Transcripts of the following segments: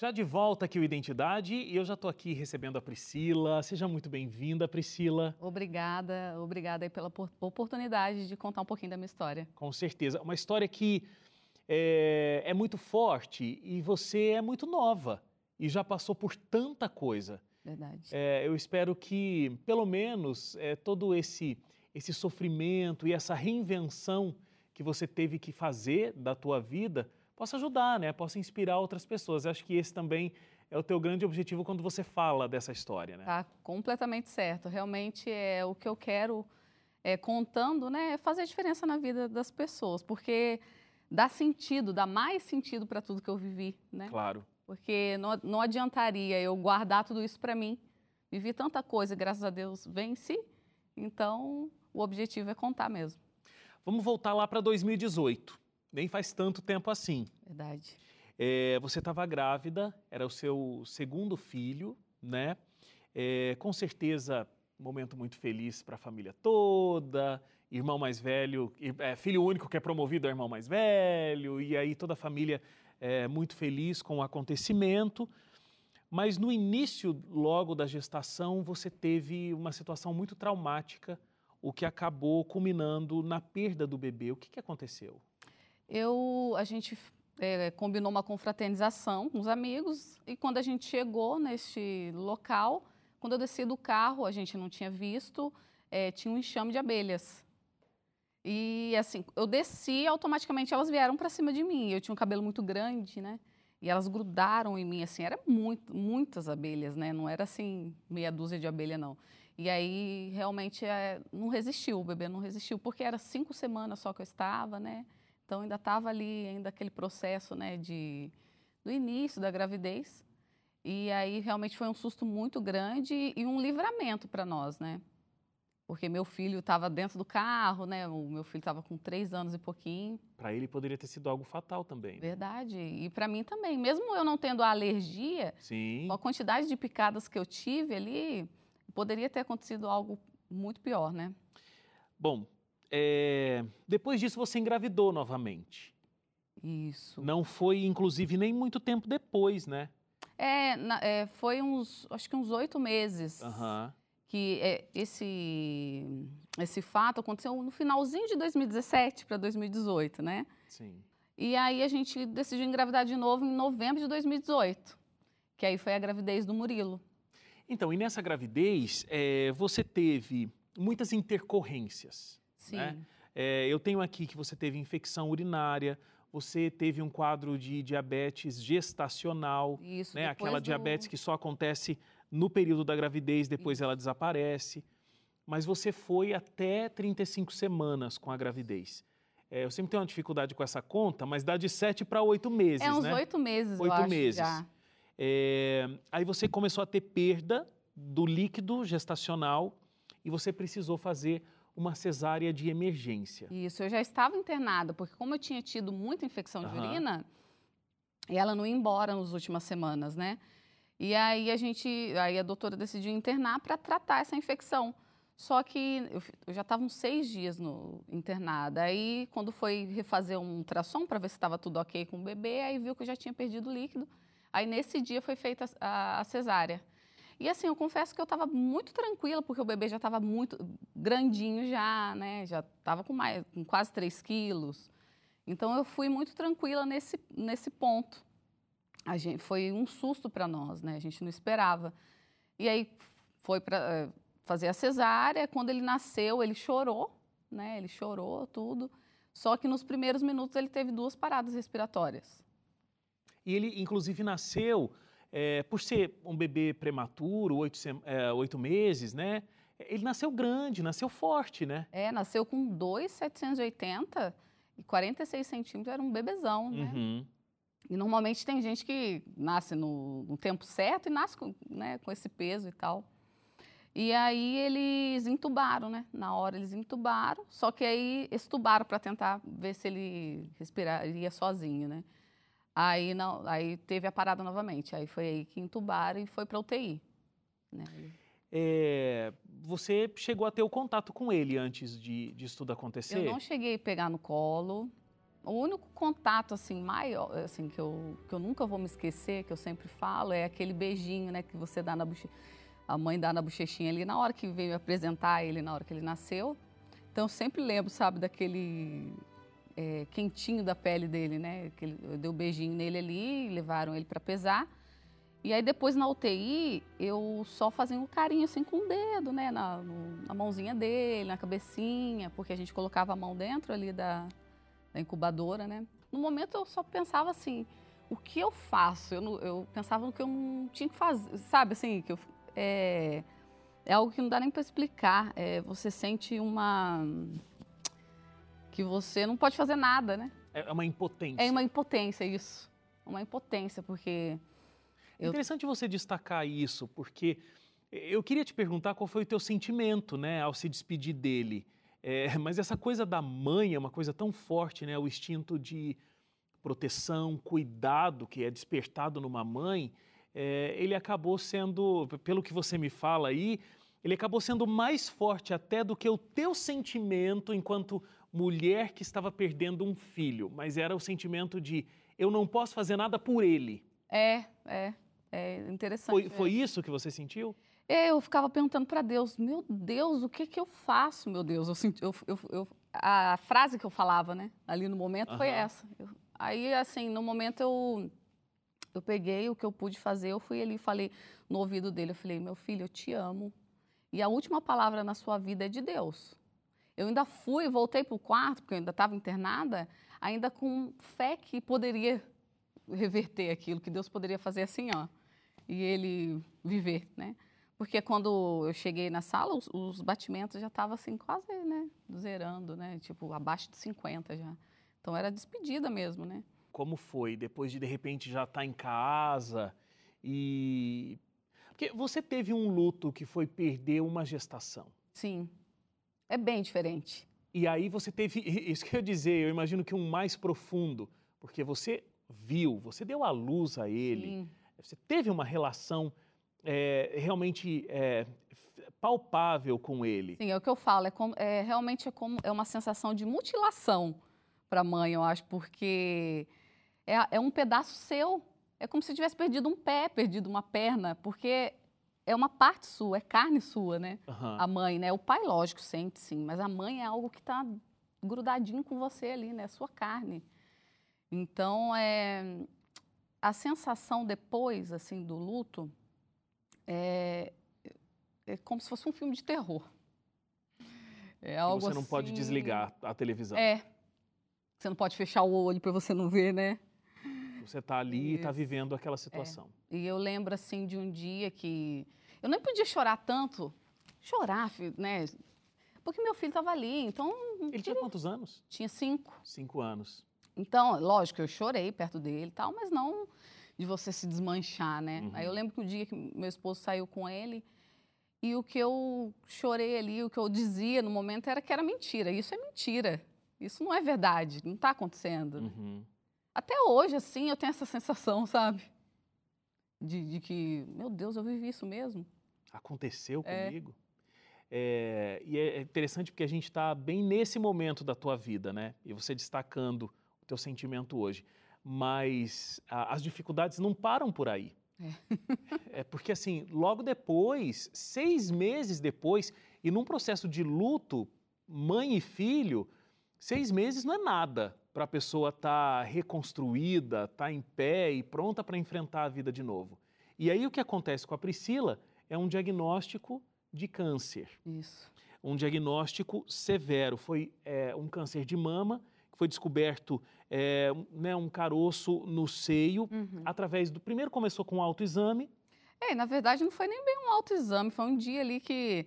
Já de volta aqui o Identidade e eu já estou aqui recebendo a Priscila. Seja muito bem-vinda, Priscila. Obrigada, obrigada aí pela oportunidade de contar um pouquinho da minha história. Com certeza. Uma história que é, é muito forte e você é muito nova e já passou por tanta coisa. Verdade. É, eu espero que, pelo menos, é, todo esse, esse sofrimento e essa reinvenção que você teve que fazer da tua vida possa ajudar, né? Possa inspirar outras pessoas. Eu acho que esse também é o teu grande objetivo quando você fala dessa história, né? Tá completamente certo. Realmente é o que eu quero é, contando, né? É fazer a diferença na vida das pessoas, porque dá sentido, dá mais sentido para tudo que eu vivi, né? Claro. Porque não, não adiantaria eu guardar tudo isso para mim. Vivi tanta coisa, graças a Deus venci. Então, o objetivo é contar mesmo. Vamos voltar lá para 2018 nem faz tanto tempo assim. Verdade. É, você estava grávida, era o seu segundo filho, né? É, com certeza, um momento muito feliz para a família toda, irmão mais velho, é, filho único que é promovido ao irmão mais velho, e aí toda a família é, muito feliz com o acontecimento. Mas no início, logo da gestação, você teve uma situação muito traumática, o que acabou culminando na perda do bebê. O que, que aconteceu? Eu, a gente é, combinou uma confraternização com os amigos e quando a gente chegou neste local, quando eu desci do carro, a gente não tinha visto, é, tinha um enxame de abelhas. E assim, eu desci automaticamente elas vieram para cima de mim. Eu tinha um cabelo muito grande, né? E elas grudaram em mim, assim, era muito, muitas abelhas, né? Não era assim, meia dúzia de abelha, não. E aí, realmente, é, não resistiu, o bebê não resistiu, porque era cinco semanas só que eu estava, né? Então ainda estava ali ainda aquele processo, né, de do início da gravidez. E aí realmente foi um susto muito grande e um livramento para nós, né? Porque meu filho estava dentro do carro, né? O meu filho estava com três anos e pouquinho. Para ele poderia ter sido algo fatal também. Né? Verdade. E para mim também. Mesmo eu não tendo a alergia, Sim. a quantidade de picadas que eu tive ali, poderia ter acontecido algo muito pior, né? Bom, é, depois disso você engravidou novamente. Isso. Não foi, inclusive, nem muito tempo depois, né? É, na, é foi uns, acho que uns oito meses. Uhum. Que é, esse, esse fato aconteceu no finalzinho de 2017 para 2018, né? Sim. E aí a gente decidiu engravidar de novo em novembro de 2018, que aí foi a gravidez do Murilo. Então, e nessa gravidez, é, você teve muitas intercorrências. Sim. Né? É, eu tenho aqui que você teve infecção urinária, você teve um quadro de diabetes gestacional, Isso, né? aquela do... diabetes que só acontece no período da gravidez, depois Isso. ela desaparece. Mas você foi até 35 semanas com a gravidez. É, eu sempre tenho uma dificuldade com essa conta, mas dá de 7 para 8 meses, É uns né? 8 meses, 8 eu acho, meses. já. É, aí você começou a ter perda do líquido gestacional e você precisou fazer uma cesárea de emergência. Isso, eu já estava internada, porque como eu tinha tido muita infecção de uhum. urina, ela não ia embora nas últimas semanas, né? E aí a gente, aí a doutora decidiu internar para tratar essa infecção. Só que eu, eu já estava uns seis dias no, internada. Aí, quando foi refazer um ultrassom para ver se estava tudo ok com o bebê, aí viu que eu já tinha perdido líquido. Aí, nesse dia, foi feita a, a cesárea. E assim, eu confesso que eu estava muito tranquila, porque o bebê já estava muito grandinho já, né? Já estava com, mais, com quase 3 quilos. Então eu fui muito tranquila nesse, nesse ponto. A gente, foi um susto para nós, né? A gente não esperava. E aí foi para eh, fazer a cesárea. Quando ele nasceu, ele chorou, né? Ele chorou tudo. Só que nos primeiros minutos ele teve duas paradas respiratórias. E ele, inclusive, nasceu é, por ser um bebê prematuro, oito, é, oito meses, né? Ele nasceu grande, nasceu forte, né? É, nasceu com 2,780 e 46 centímetros, era um bebezão, né? Uhum. E normalmente tem gente que nasce no, no tempo certo e nasce com, né, com esse peso e tal. E aí eles entubaram, né? Na hora eles entubaram, só que aí estubaram para tentar ver se ele respiraria sozinho, né? Aí, não, aí teve a parada novamente. Aí foi aí que entubaram e foi para UTI. Né? É, você chegou a ter o contato com ele antes de, de isso tudo acontecer? Eu não cheguei a pegar no colo. o único contato assim maior, assim que eu, que eu nunca vou me esquecer, que eu sempre falo, é aquele beijinho, né, que você dá na bochecha, a mãe dá na bochechinha ali na hora que veio apresentar ele, na hora que ele nasceu. Então eu sempre lembro, sabe, daquele é, quentinho da pele dele, né? Aquele, eu dei um beijinho nele ali, levaram ele para pesar. E aí depois na UTI, eu só fazia um carinho assim com o dedo, né? Na, no, na mãozinha dele, na cabecinha, porque a gente colocava a mão dentro ali da, da incubadora, né? No momento eu só pensava assim, o que eu faço? Eu, eu pensava no que eu não tinha que fazer, sabe assim, que eu, é, é algo que não dá nem para explicar. É, você sente uma que você não pode fazer nada, né? É uma impotência. É uma impotência isso, uma impotência porque é interessante você destacar isso, porque eu queria te perguntar qual foi o teu sentimento, né, ao se despedir dele. É, mas essa coisa da mãe é uma coisa tão forte, né, o instinto de proteção, cuidado que é despertado numa mãe, é, ele acabou sendo, pelo que você me fala aí, ele acabou sendo mais forte até do que o teu sentimento enquanto mulher que estava perdendo um filho, mas era o sentimento de eu não posso fazer nada por ele. É, é. É interessante. Foi, foi isso que você sentiu? É, eu ficava perguntando para Deus, meu Deus, o que que eu faço, meu Deus? Eu senti, eu, eu, eu, a frase que eu falava, né, ali no momento uhum. foi essa. aí, assim, no momento eu, eu peguei o que eu pude fazer, eu fui ali e falei no ouvido dele, eu falei, meu filho, eu te amo. E a última palavra na sua vida é de Deus. Eu ainda fui, voltei para o quarto, porque eu ainda estava internada, ainda com fé que poderia reverter aquilo, que Deus poderia fazer assim, ó e ele viver, né? Porque quando eu cheguei na sala, os, os batimentos já estavam assim, quase, né, zerando, né? Tipo, abaixo de 50 já. Então era despedida mesmo, né? Como foi depois de de repente já estar tá em casa e porque você teve um luto que foi perder uma gestação. Sim. É bem diferente. E aí você teve, isso que eu ia dizer, eu imagino que um mais profundo, porque você viu, você deu a luz a ele. Sim. Você teve uma relação é, realmente é, palpável com ele. Sim, é o que eu falo. É, como, é realmente é, como, é uma sensação de mutilação para a mãe, eu acho, porque é, é um pedaço seu. É como se tivesse perdido um pé, perdido uma perna, porque é uma parte sua, é carne sua, né? Uhum. A mãe, né? O pai, lógico, sente sim, mas a mãe é algo que está grudadinho com você ali, né? Sua carne. Então, é, a sensação depois, assim, do luto é, é como se fosse um filme de terror. É algo você não assim... pode desligar a televisão. É. Você não pode fechar o olho para você não ver, né? Você está ali e está vivendo aquela é. situação. É. E eu lembro, assim, de um dia que... Eu nem podia chorar tanto. Chorar, né? Porque meu filho estava ali, então... Ele tinha quantos anos? Tinha cinco. Cinco anos. Então, lógico, eu chorei perto dele e tal, mas não de você se desmanchar, né? Uhum. Aí eu lembro que o dia que meu esposo saiu com ele, e o que eu chorei ali, o que eu dizia no momento era que era mentira. Isso é mentira. Isso não é verdade, não está acontecendo. Uhum. Até hoje, assim, eu tenho essa sensação, sabe? De, de, que, meu Deus, eu vivi isso mesmo. Aconteceu é. comigo. É, e é interessante porque a gente está bem nesse momento da tua vida, né? E você destacando teu sentimento hoje. Mas a, as dificuldades não param por aí. É. é porque, assim, logo depois, seis meses depois, e num processo de luto, mãe e filho, seis meses não é nada para a pessoa estar tá reconstruída, estar tá em pé e pronta para enfrentar a vida de novo. E aí o que acontece com a Priscila é um diagnóstico de câncer. Isso. Um diagnóstico severo. Foi é, um câncer de mama foi descoberto é, né, um caroço no seio, uhum. através do. Primeiro começou com um autoexame. É, na verdade não foi nem bem um autoexame, foi um dia ali que.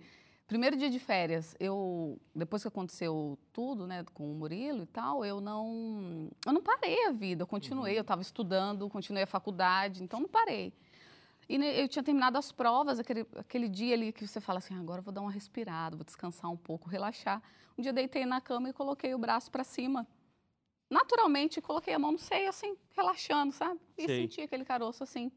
Primeiro dia de férias, eu depois que aconteceu tudo, né, com o Murilo e tal, eu não eu não parei a vida, eu continuei, eu estava estudando, continuei a faculdade, então não parei. E eu tinha terminado as provas, aquele, aquele dia ali que você fala assim, agora eu vou dar uma respirada, vou descansar um pouco, relaxar. Um dia deitei na cama e coloquei o braço para cima naturalmente coloquei a mão no seio, assim, relaxando, sabe? E Sei. senti aquele caroço assim.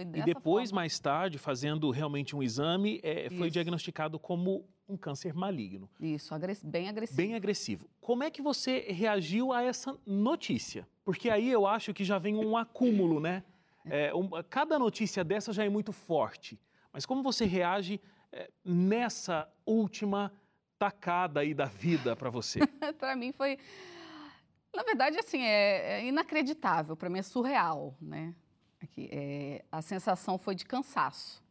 E depois, forma. mais tarde, fazendo realmente um exame, é, foi diagnosticado como um câncer maligno. Isso, bem agressivo. Bem agressivo. Como é que você reagiu a essa notícia? Porque aí eu acho que já vem um acúmulo, né? É, um, cada notícia dessa já é muito forte. Mas como você reage é, nessa última tacada aí da vida para você? para mim foi, na verdade, assim, é, é inacreditável. Para mim é surreal, né? Aqui, é, a sensação foi de cansaço.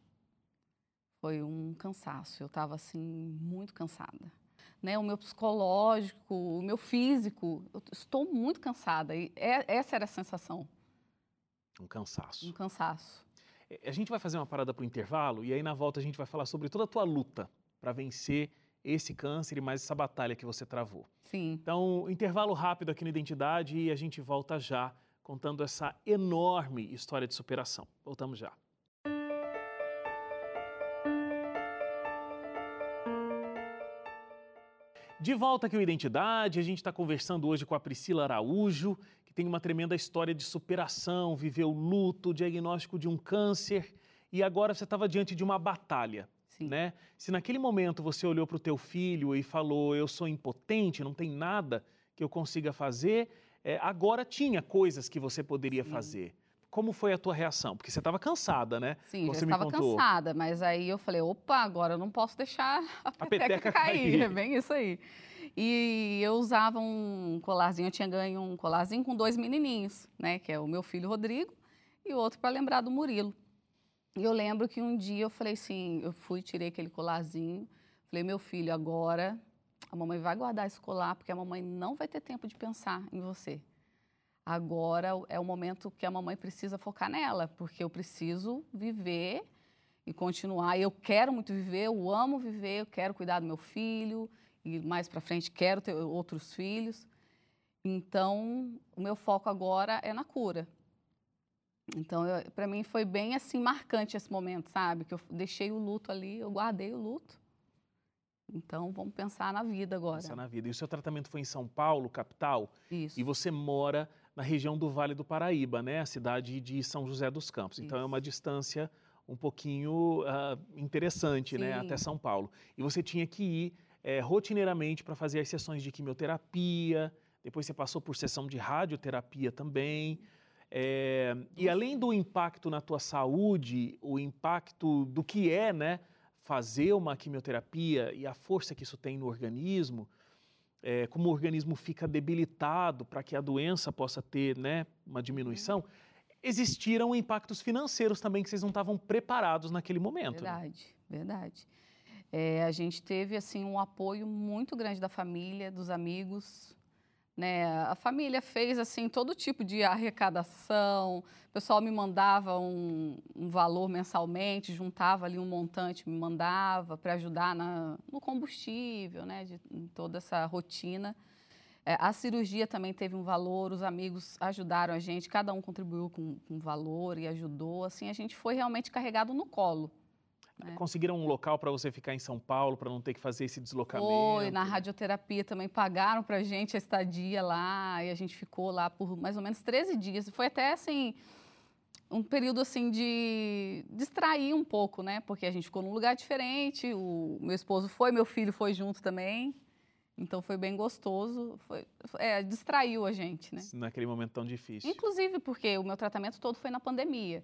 Foi um cansaço. Eu estava assim muito cansada. Né, o meu psicológico, o meu físico, eu estou muito cansada. E é, essa era a sensação. Um cansaço. Um cansaço. É, a gente vai fazer uma parada para o intervalo e aí na volta a gente vai falar sobre toda a tua luta para vencer esse câncer e mais essa batalha que você travou. Sim. Então, intervalo rápido aqui no Identidade e a gente volta já contando essa enorme história de superação. Voltamos já. De volta aqui ao Identidade, a gente está conversando hoje com a Priscila Araújo, que tem uma tremenda história de superação, viveu luto, diagnóstico de um câncer e agora você estava diante de uma batalha. Sim. Né? Se naquele momento você olhou para o teu filho e falou, eu sou impotente, não tem nada que eu consiga fazer, é, agora tinha coisas que você poderia Sim. fazer. Como foi a tua reação? Porque você estava cansada, né? Sim, você eu estava cansada, mas aí eu falei, opa, agora eu não posso deixar a, a peteca, peteca cair. cair. É bem isso aí. E eu usava um colarzinho, eu tinha ganho um colarzinho com dois menininhos, né? Que é o meu filho Rodrigo e o outro para lembrar do Murilo. E eu lembro que um dia eu falei assim, eu fui, tirei aquele colarzinho, falei, meu filho, agora a mamãe vai guardar esse colar porque a mamãe não vai ter tempo de pensar em você. Agora é o momento que a mamãe precisa focar nela, porque eu preciso viver e continuar. Eu quero muito viver, eu amo viver, eu quero cuidar do meu filho e mais para frente quero ter outros filhos. Então, o meu foco agora é na cura. Então, para mim foi bem assim marcante esse momento, sabe? Que eu deixei o luto ali, eu guardei o luto. Então, vamos pensar na vida agora. Pensar na vida. E o seu tratamento foi em São Paulo, capital? Isso. E você mora na região do Vale do Paraíba, né? A cidade de São José dos Campos. Então Isso. é uma distância um pouquinho uh, interessante, né? Sim. né? Até São Paulo. E você tinha que ir é, rotineiramente para fazer as sessões de quimioterapia. Depois você passou por sessão de radioterapia também. É, e além do impacto na tua saúde, o impacto do que é, né? Fazer uma quimioterapia e a força que isso tem no organismo, é, como o organismo fica debilitado para que a doença possa ter né, uma diminuição, existiram impactos financeiros também que vocês não estavam preparados naquele momento. Né? Verdade, né? verdade. É, a gente teve assim um apoio muito grande da família, dos amigos, né? A família fez assim todo tipo de arrecadação. O pessoal me mandava um, um valor mensalmente, juntava ali um montante, me mandava para ajudar na, no combustível, né? De, em toda essa rotina. É, a cirurgia também teve um valor, os amigos ajudaram a gente, cada um contribuiu com, um valor e ajudou. Assim, a gente foi realmente carregado no colo. Né? Conseguiram um local para você ficar em São Paulo, para não ter que fazer esse deslocamento? Foi, na radioterapia também pagaram para a gente a estadia lá, e a gente ficou lá por mais ou menos 13 dias. Foi até assim, um período assim de distrair um pouco, né? Porque a gente ficou num lugar diferente, o meu esposo foi, meu filho foi junto também. Então foi bem gostoso, foi, é, distraiu a gente, né? Naquele momento tão difícil. Inclusive porque o meu tratamento todo foi na pandemia.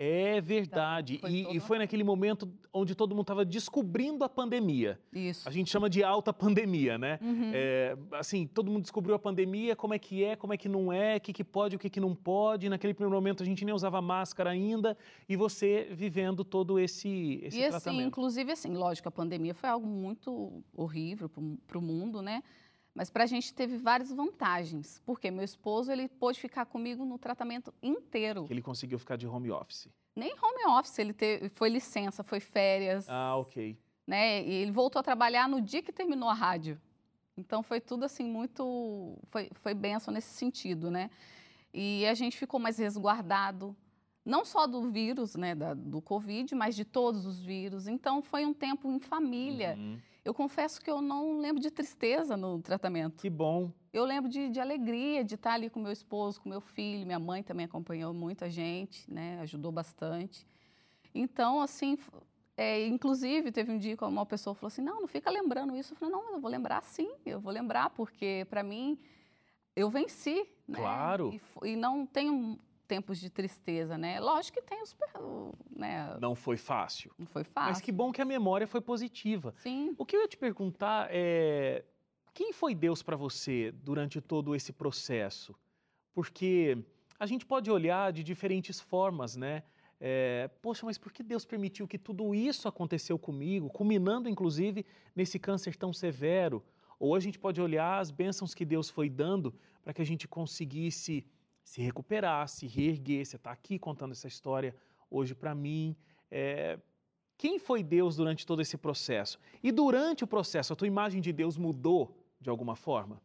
É verdade. Então, foi e, todo... e, foi naquele momento onde todo mundo estava descobrindo a pandemia. Isso. A gente chama de alta pandemia, né? Uhum. É, assim, todo mundo descobriu a pandemia, como é que é, como é que não é, o que, que pode, o que, que não pode. Naquele primeiro momento a gente nem usava máscara ainda. E você vivendo todo esse, esse e, assim, tratamento. Assim, inclusive, assim, lógico, a pandemia foi algo muito horrível para o mundo, né? Mas para a gente teve várias vantagens, porque meu esposo ele pôde ficar comigo no tratamento inteiro. Ele conseguiu ficar de home office? Nem home office, ele teve, foi licença, foi férias. Ah, ok. Né? E ele voltou a trabalhar no dia que terminou a rádio. Então foi tudo assim muito, foi, foi benção nesse sentido, né? E a gente ficou mais resguardado, não só do vírus, né, da, do Covid, mas de todos os vírus. Então foi um tempo em família. Uhum. Eu confesso que eu não lembro de tristeza no tratamento. Que bom. Eu lembro de, de alegria de estar ali com meu esposo, com meu filho. Minha mãe também acompanhou muita gente, né? Ajudou bastante. Então, assim, é, inclusive, teve um dia que uma pessoa falou assim: não, não fica lembrando isso. Eu falei: não, mas eu vou lembrar sim, eu vou lembrar, porque para mim eu venci. Né? Claro. E, e, não tenho tempos de tristeza, né? Lógico que tem os. Né? Não foi fácil. Não foi fácil. Mas que bom que a memória foi positiva. Sim. O que eu ia te perguntar é. Quem foi Deus para você durante todo esse processo? Porque a gente pode olhar de diferentes formas, né? É, Poxa, mas por que Deus permitiu que tudo isso aconteceu comigo, culminando inclusive nesse câncer tão severo? Ou a gente pode olhar as bênçãos que Deus foi dando para que a gente conseguisse se recuperar, se reerguer. Você está aqui contando essa história hoje para mim. É, quem foi Deus durante todo esse processo? E durante o processo, a tua imagem de Deus mudou de alguma forma?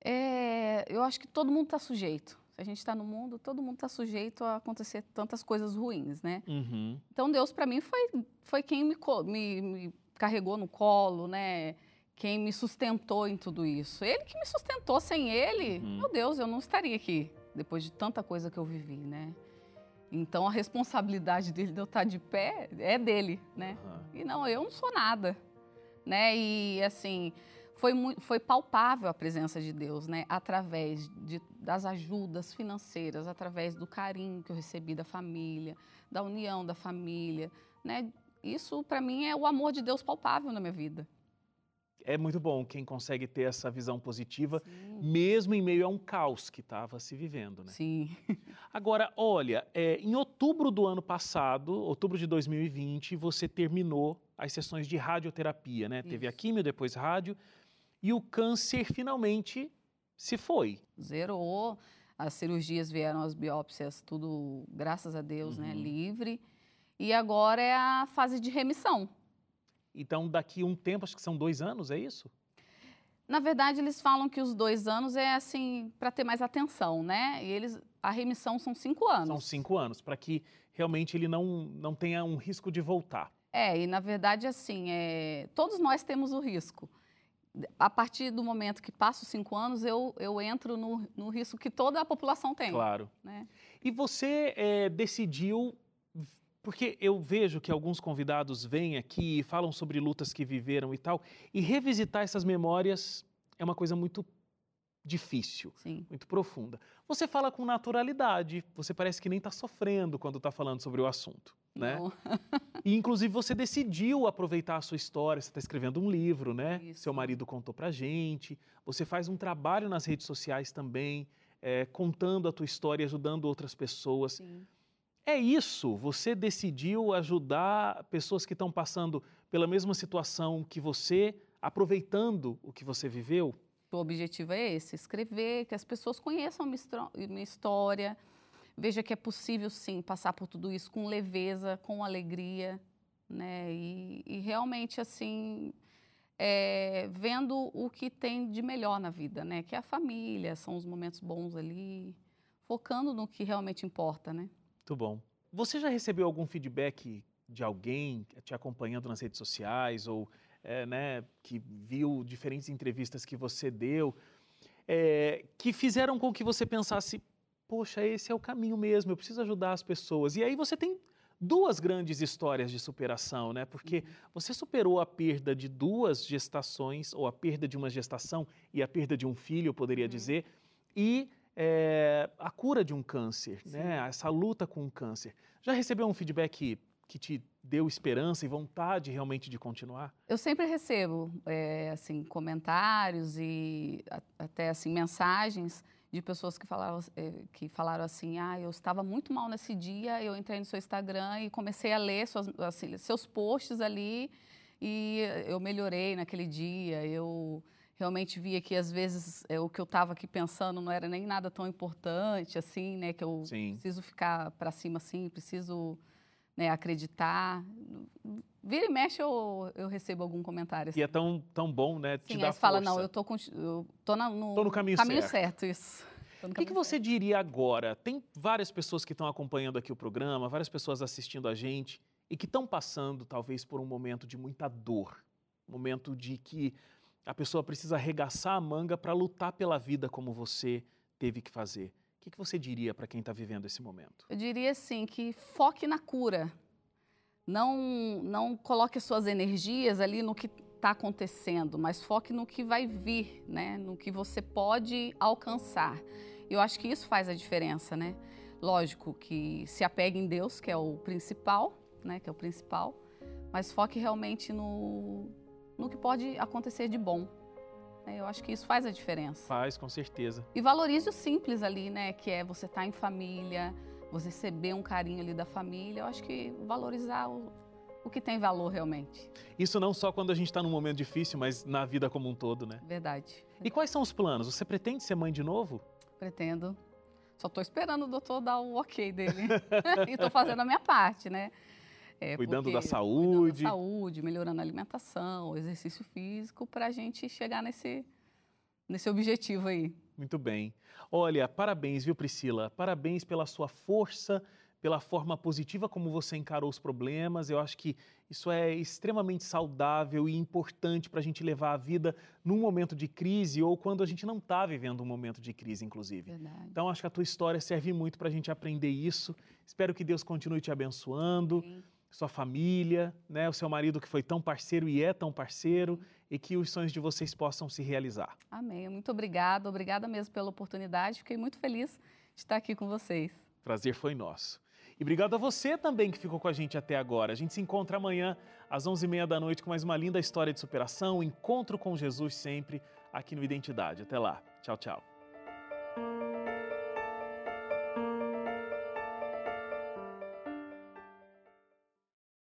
É, eu acho que todo mundo está sujeito a gente está no mundo, todo mundo está sujeito a acontecer tantas coisas ruins, né? Uhum. Então Deus para mim foi, foi quem me, me, me, carregou no colo, né? Quem me sustentou em tudo isso. Ele que me sustentou, sem ele, uhum. meu Deus, eu não estaria aqui depois de tanta coisa que eu vivi, né? Então a responsabilidade dele de eu estar de pé é dele, né? Uhum. E não, eu não sou nada, né? E assim, foi, foi palpável a presença de Deus, né? Através de, das ajudas financeiras, através do carinho que eu recebi da família, da união da família, né? Isso, para mim, é o amor de Deus palpável na minha vida. É muito bom quem consegue ter essa visão positiva, Sim. mesmo em meio a um caos que estava se vivendo, né? Sim. Agora, olha, é, em outubro do ano passado, outubro de 2020, você terminou as sessões de radioterapia, né? Isso. Teve a químio, depois rádio, e o câncer finalmente se foi. Zerou. As cirurgias vieram, as biópsias, tudo, graças a Deus, né, uhum. né, livre. E agora é a fase de remissão. Então, daqui um tempo, acho que são dois anos, é isso? Na verdade, eles falam que os dois anos é assim para ter mais atenção, né? E eles, a remissão são cinco anos. São cinco anos para que realmente ele não não tenha um risco de voltar. É, e na verdade assim, é, todos nós temos o risco a partir do momento que passo cinco anos, eu, eu entro no, no risco que toda a população tem. Claro. Né? E você é, decidiu, porque eu vejo que alguns convidados vêm aqui e falam sobre lutas que viveram e tal, e revisitar essas memórias é uma coisa muito difícil, Sim. muito profunda. Você fala com naturalidade, você parece que nem está sofrendo quando está falando sobre o assunto, né? e inclusive você decidiu aproveitar a sua história, você está escrevendo um livro, né? Isso. Seu marido contou pra gente, você faz um trabalho nas redes sociais também, é, contando a tua história, ajudando outras pessoas. Sim. É isso, você decidiu ajudar pessoas que estão passando pela mesma situação que você, aproveitando o que você viveu? O objetivo é esse: escrever, que as pessoas conheçam minha história, veja que é possível sim passar por tudo isso com leveza, com alegria, né? E, e realmente assim é, vendo o que tem de melhor na vida, né? Que é a família, são os momentos bons ali, focando no que realmente importa, né? Muito bom. Você já recebeu algum feedback de alguém te acompanhando nas redes sociais ou é, né, que viu diferentes entrevistas que você deu, é, que fizeram com que você pensasse, poxa, esse é o caminho mesmo, eu preciso ajudar as pessoas. E aí você tem duas grandes histórias de superação, né? Porque uhum. você superou a perda de duas gestações, ou a perda de uma gestação e a perda de um filho, eu poderia uhum. dizer, e é, a cura de um câncer, né? Sim. né? Essa luta com o câncer. Já recebeu um feedback que te deu esperança e vontade realmente de continuar? Eu sempre recebo é, assim comentários e até assim mensagens de pessoas que falaram, é, que falaram assim, ah, eu estava muito mal nesse dia, eu entrei no seu Instagram e comecei a ler suas, assim, seus posts ali e eu melhorei naquele dia, eu realmente via que às vezes é, o que eu estava aqui pensando não era nem nada tão importante assim, né, que eu Sim. preciso ficar para cima assim, preciso né, acreditar. Vira e mexe eu, eu recebo algum comentário. Assim. E é tão, tão bom, né? Te Sim, aí você fala, não, eu tô, eu tô, na, no, tô no caminho, caminho certo. certo isso. O que, que você certo. diria agora? Tem várias pessoas que estão acompanhando aqui o programa, várias pessoas assistindo a gente e que estão passando, talvez, por um momento de muita dor. Um momento de que a pessoa precisa arregaçar a manga para lutar pela vida como você teve que fazer. O que, que você diria para quem está vivendo esse momento? Eu diria assim que foque na cura. Não, não coloque suas energias ali no que está acontecendo, mas foque no que vai vir, né? No que você pode alcançar. Eu acho que isso faz a diferença, né? Lógico que se apegue em Deus, que é o principal, né? Que é o principal, mas foque realmente no, no que pode acontecer de bom. Né? Eu acho que isso faz a diferença. Faz, com certeza. E valorize o simples ali, né? Que é você estar tá em família, você receber um carinho ali da família. Eu acho que valorizar o, o que tem valor realmente. Isso não só quando a gente está num momento difícil, mas na vida como um todo, né? Verdade. E quais são os planos? Você pretende ser mãe de novo? Pretendo. Só estou esperando o doutor dar o ok dele. e estou fazendo a minha parte, né? É, cuidando da saúde. Cuidando da saúde, melhorando a alimentação, o exercício físico, para a gente chegar nesse, nesse objetivo aí. Muito bem. Olha, parabéns, viu, Priscila? Parabéns pela sua força, pela forma positiva como você encarou os problemas. Eu acho que isso é extremamente saudável e importante para a gente levar a vida num momento de crise ou quando a gente não está vivendo um momento de crise, inclusive. Verdade. Então, acho que a tua história serve muito para a gente aprender isso. Espero que Deus continue te abençoando. Sua família, né, o seu marido que foi tão parceiro e é tão parceiro e que os sonhos de vocês possam se realizar. Amém. Muito obrigada, obrigada mesmo pela oportunidade. Fiquei muito feliz de estar aqui com vocês. Prazer foi nosso. E obrigado a você também que ficou com a gente até agora. A gente se encontra amanhã às 11h30 da noite com mais uma linda história de superação, encontro com Jesus sempre aqui no Identidade. Até lá. Tchau, tchau.